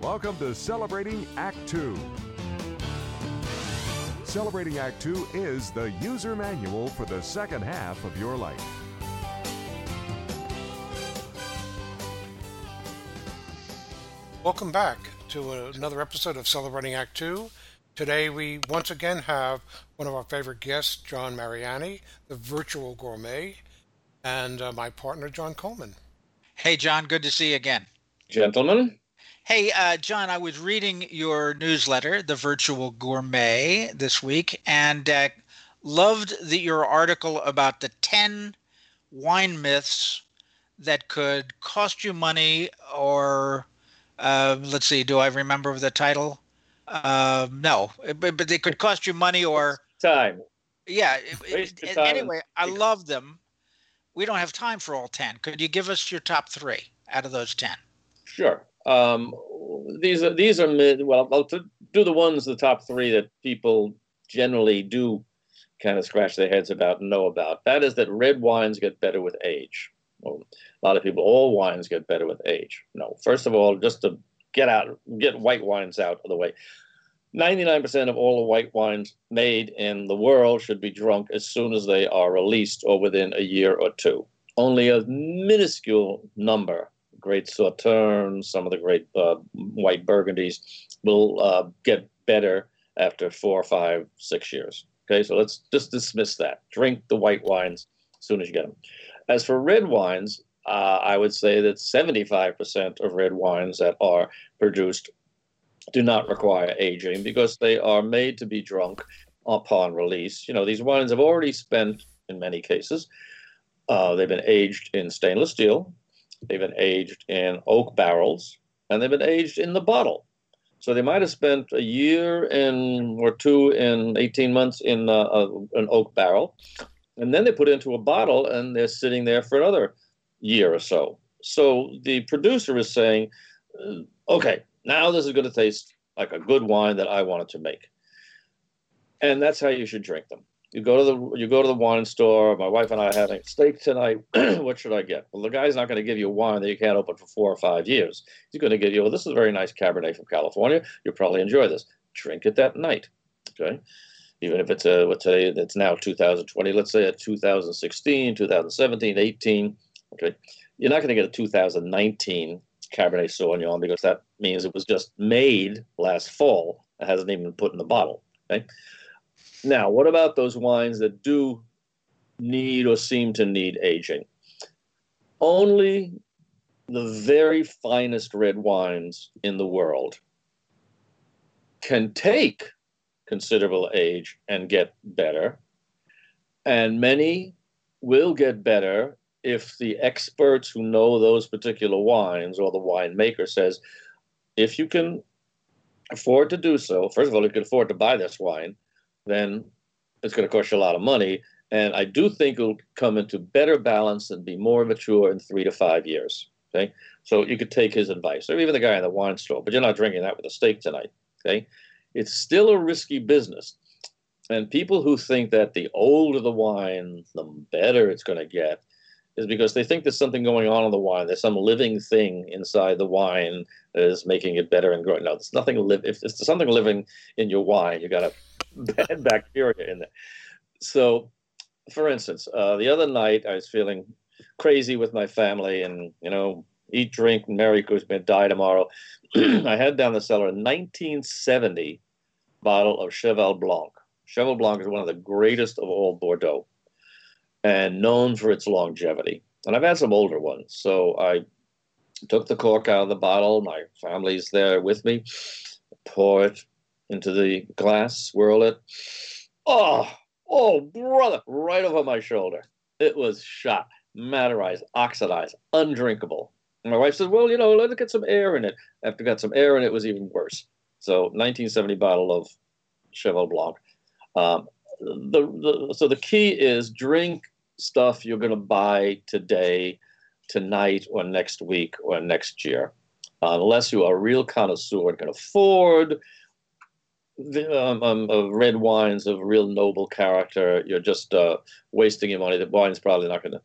Welcome to Celebrating Act Two. Celebrating Act Two is the user manual for the second half of your life. Welcome back to another episode of Celebrating Act Two. Today, we once again have one of our favorite guests, John Mariani, the virtual gourmet, and uh, my partner, John Coleman. Hey, John, good to see you again. Gentlemen. Hey, uh, John, I was reading your newsletter, The Virtual Gourmet, this week, and uh, loved the, your article about the 10 wine myths that could cost you money or, uh, let's see, do I remember the title? Uh, no, but, but they could cost you money or time. Yeah. It, time anyway, I love them. We don't have time for all 10. Could you give us your top three out of those 10? Sure. Um, these are these are mid. Well, I'll do the ones, the top three that people generally do kind of scratch their heads about and know about. That is that red wines get better with age. Well, a lot of people, all wines get better with age. No, first of all, just to get out, get white wines out of the way. 99% of all the white wines made in the world should be drunk as soon as they are released or within a year or two. Only a minuscule number, great Sauternes, some of the great uh, white Burgundies, will uh, get better after four, five, six years. Okay, so let's just dismiss that. Drink the white wines as soon as you get them. As for red wines, uh, I would say that 75% of red wines that are produced do not require aging because they are made to be drunk upon release. You know, these wines have already spent, in many cases, uh, they've been aged in stainless steel, they've been aged in oak barrels, and they've been aged in the bottle. So they might have spent a year in or two in 18 months in uh, an oak barrel, and then they put into a bottle and they're sitting there for another year or so. So the producer is saying, uh, okay, now this is going to taste like a good wine that I wanted to make. And that's how you should drink them. You go to the you go to the wine store. My wife and I are having steak tonight. what should I get? Well, the guy's not going to give you wine that you can't open for four or five years. He's going to give you, well, this is a very nice Cabernet from California. You'll probably enjoy this. Drink it that night. Okay even if it's a what's today it's now 2020 let's say a 2016 2017 18 okay you're not going to get a 2019 cabernet sauvignon because that means it was just made last fall it hasn't even been put in the bottle okay now what about those wines that do need or seem to need aging only the very finest red wines in the world can take considerable age and get better. And many will get better if the experts who know those particular wines or the winemaker says, if you can afford to do so, first of all, you can afford to buy this wine, then it's going to cost you a lot of money. And I do think it'll come into better balance and be more mature in three to five years. Okay. So you could take his advice, or even the guy in the wine store, but you're not drinking that with a steak tonight. Okay it's still a risky business. And people who think that the older the wine, the better it's going to get, is because they think there's something going on in the wine. There's some living thing inside the wine that is making it better and growing. No, there's nothing live. If there's something living in your wine, you got a bad bacteria in there. So, for instance, uh, the other night I was feeling crazy with my family, and you know, eat, drink, Merry Christmas, die tomorrow. I had down the cellar a 1970 bottle of Cheval Blanc. Cheval Blanc is one of the greatest of all Bordeaux and known for its longevity. And I've had some older ones. So I took the cork out of the bottle. My family's there with me. Pour it into the glass, swirl it. Oh, oh, brother, right over my shoulder. It was shot, maderized, oxidized, undrinkable. And my wife says, well, you know, let it get some air in it. After it got some air in it, it was even worse. So 1970 bottle of Cheval Blanc. Um, the, the, so the key is drink stuff you're going to buy today, tonight, or next week, or next year. Uh, unless you are a real connoisseur and can afford the, um, um, red wines of real noble character, you're just uh, wasting your money. The wine's probably not going to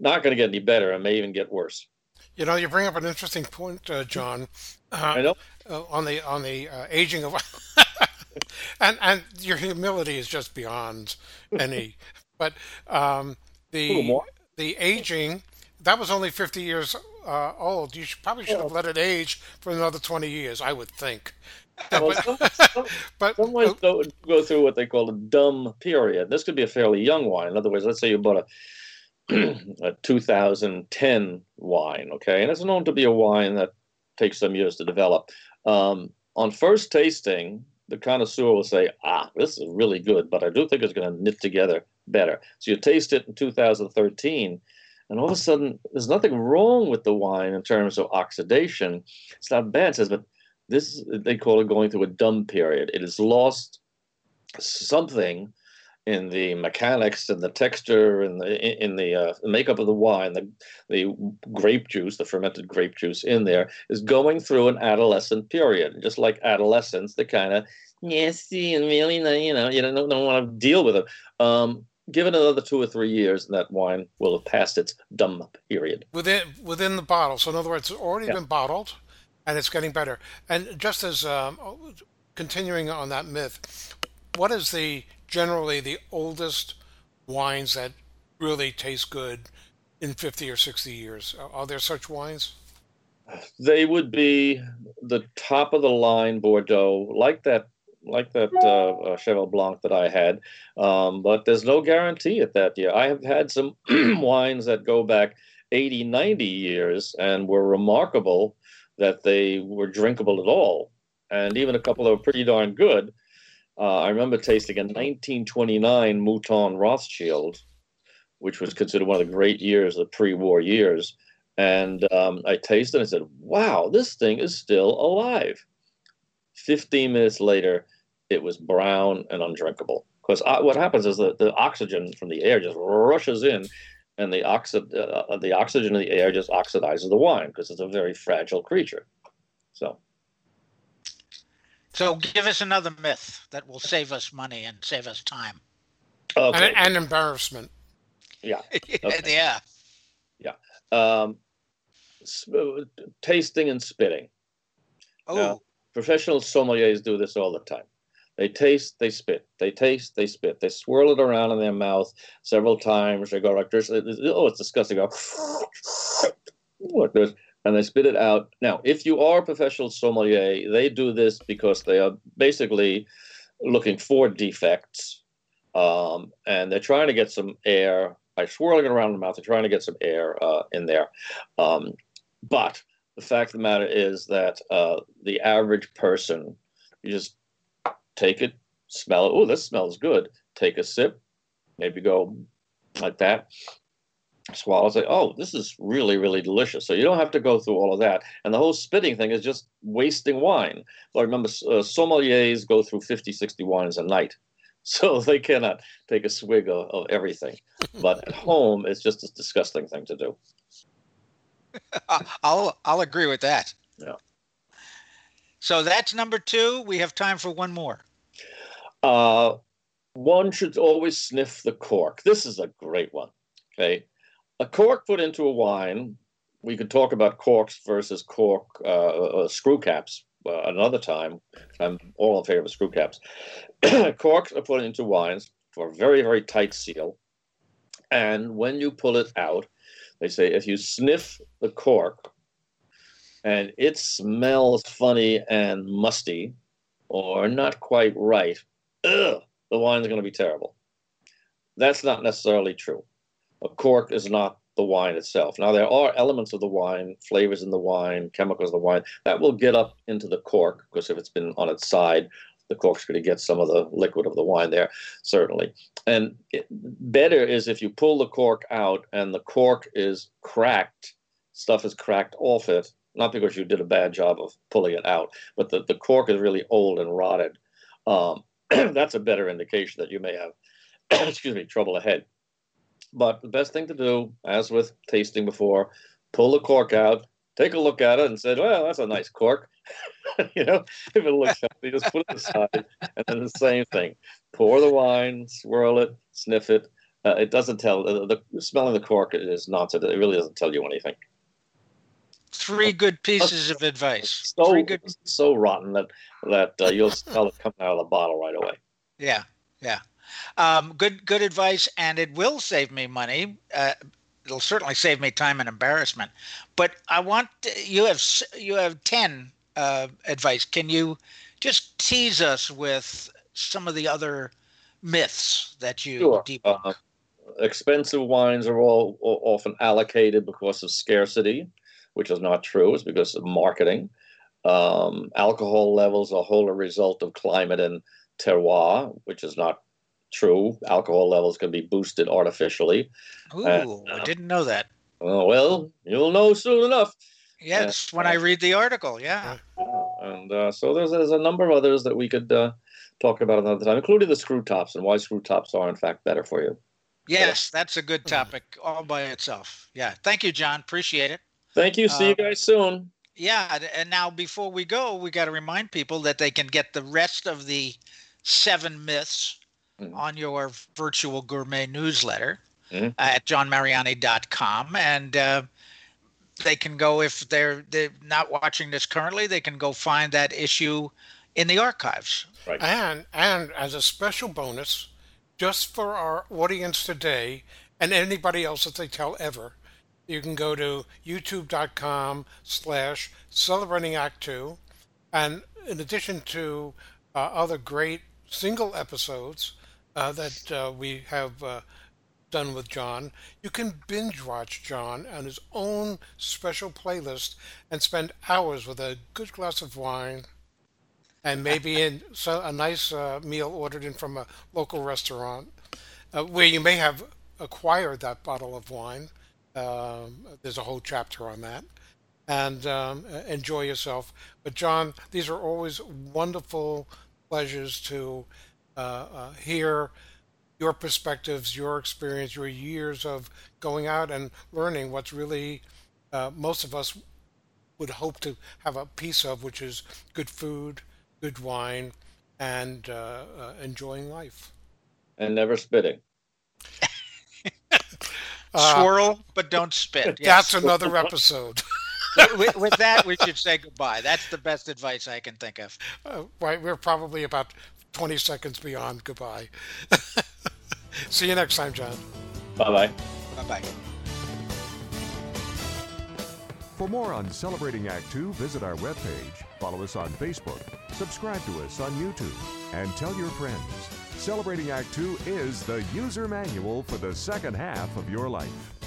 not going to get any better It may even get worse. You know, you bring up an interesting point, uh, John. Uh, I know. uh, on the on the uh, aging of, and and your humility is just beyond any. but um, the the aging that was only fifty years uh, old. You should, probably should have let it age for another twenty years. I would think. Well, but some, some, but some wines go, go through what they call a dumb period. This could be a fairly young wine. In other words, let's say you bought a, a 2010 wine, okay, and it's known to be a wine that takes some years to develop. Um, on first tasting, the connoisseur will say, "Ah, this is really good," but I do think it's going to knit together better. So you taste it in 2013, and all of a sudden, there's nothing wrong with the wine in terms of oxidation. It's not bad, it says, but this they call it going through a dumb period. It has lost something in the mechanics and the texture and the in the uh, makeup of the wine. The the grape juice, the fermented grape juice in there, is going through an adolescent period. Just like adolescents, they kind of nasty and really, you know, you don't, don't want to deal with it. Um, give it another two or three years, and that wine will have passed its dumb period. within within the bottle. So in other words, it's already Yeah. been bottled, and it's getting better. And just as um, continuing on that myth, what is the generally the oldest wines that really taste good in fifty or sixty years? Are- Are there such wines? they would be the top of the line Bordeaux, like that, like that uh, uh, Cheval Blanc that I had. Um, but there's no guarantee at that year. I have had some wines that go back 80, 90 years and were remarkable that they were drinkable at all, and even a couple that were pretty darn good. Uh, I remember tasting a 1929 Mouton Rothschild, which was considered one of the great years, of the pre-war years and um, I tasted it and said, wow, this thing is still alive. 15 minutes later, it was brown and undrinkable. Because uh, what happens is that the oxygen from the air just rushes in, and the, oxi- uh, the oxygen in the air just oxidizes the wine because it's a very fragile creature. So, So give us another myth that will save us money and save us time. okay. And, and embarrassment. yeah. Okay. yeah. Um, sp- tasting and spitting. Oh, No. Professional sommeliers do this all the time. They taste, they spit. They taste, they spit. They swirl it around in their mouth several times. They go like this. Oh, it's disgusting. Go like this, and they spit it out. Now, if you are a professional sommelier, they do this because they are basically looking for defects, um, and they're trying to get some air by swirling it around in the mouth. They're trying to get some air uh, in there. Um, but the fact of the matter is that uh, the average person, you just take it, smell it. Oh, this smells good. Take a sip, maybe go like that. Swallow. Say, oh, this is really, really delicious. So you don't have to go through all of that. And the whole spitting thing is just wasting wine. Well, remember, uh, sommeliers go through 50, 60 wines a night. So they cannot take a swig of, of everything. But at home, it's just a disgusting thing to do. I'll I'll agree with that. Yeah. So that's number two. We have time for one more. Uh, one should always sniff the cork. This is a great one. Okay. A cork put into a wine, we could talk about corks versus cork uh, uh, screw caps uh, another time. I'm all in favor of screw caps. Corks are put into wines for a very, very tight seal. And when you pull it out, they say if you sniff the cork and it smells funny and musty or not quite right, ugh, the wine's going to be terrible. That's not necessarily true. A cork is not the wine itself. Now, there are elements of the wine, flavors in the wine, chemicals in the wine, that will get up into the cork because if it's been on its side, the cork's going to get some of the liquid of the wine there, certainly. And it, better is if you pull the cork out and the cork is cracked, stuff is cracked off it, not because you did a bad job of pulling it out, but the, the cork is really old and rotted. Um, that's a better indication that you may have, excuse me, trouble ahead. But the best thing to do, as with tasting before, pull the cork out, take a look at it, and say, "Well, that's a nice cork." you know, if it looks healthy, just put it aside, and then the same thing: pour the wine, swirl it, sniff it. Uh, it doesn't tell the, the smelling the cork is nonsense. It really doesn't tell you anything. Three good pieces of advice. So good. so rotten that that uh, you'll smell it coming out of the bottle right away. Yeah, yeah. Um, good, good advice, and it will save me money. Uh, it'll certainly save me time and embarrassment. But I want you have you have ten uh, advice. Can you just tease us with some of the other myths that you Sure. debunk? Uh, expensive wines are all, all often allocated because of scarcity, which is not true. It's because of marketing. Um, alcohol levels are wholly a result of climate and terroir, which is not true. Alcohol levels can be boosted artificially. Ooh, uh, I didn't know that. Uh, well, you'll know soon enough. Yes, when I read the article. Yeah. And uh, so there's, there's a number of others that we could uh, talk about another time, including the screw tops and why screw tops are in fact better for you. Yes, that's a good topic all by itself. Yeah. Thank you, John. Appreciate it. Thank you. See you Uh, guys soon. Yeah, and- and now before we go, we got to remind people that they can get the rest of the seven myths Mhm. on your virtual gourmet newsletter Mhm. at johnmariani.com. And uh, they can go, if they're, they're not watching this currently, they can go find that issue in the archives. Right. And and as a special bonus, just for our audience today and anybody else that they tell ever, you can go to youtube.com slash celebrating act two. And in addition to uh, other great single episodes uh, that uh, we have uh, done with John, you can binge watch John on his own special playlist and spend hours with a good glass of wine and maybe in so, a nice uh, meal ordered in from a local restaurant uh, where you may have acquired that bottle of wine. Um, there's a whole chapter on that. And um, enjoy yourself. But, John, these are always wonderful pleasures to uh, uh, hear your perspectives, your experience, your years of going out and learning what's really uh, most of us would hope to have a piece of, which is good food, good wine, and uh, uh, enjoying life. And never spitting. Uh, Swirl, but don't spit. That's another episode. with, with that, we should say goodbye. That's the best advice I can think of. Uh, right, we're probably about 20 seconds beyond goodbye. See you next time, John. Bye bye. Bye bye. For more on Celebrating Act Two, visit our webpage, follow us on Facebook, subscribe to us on YouTube, and tell your friends. Celebrating Act Two is the user manual for the second half of your life.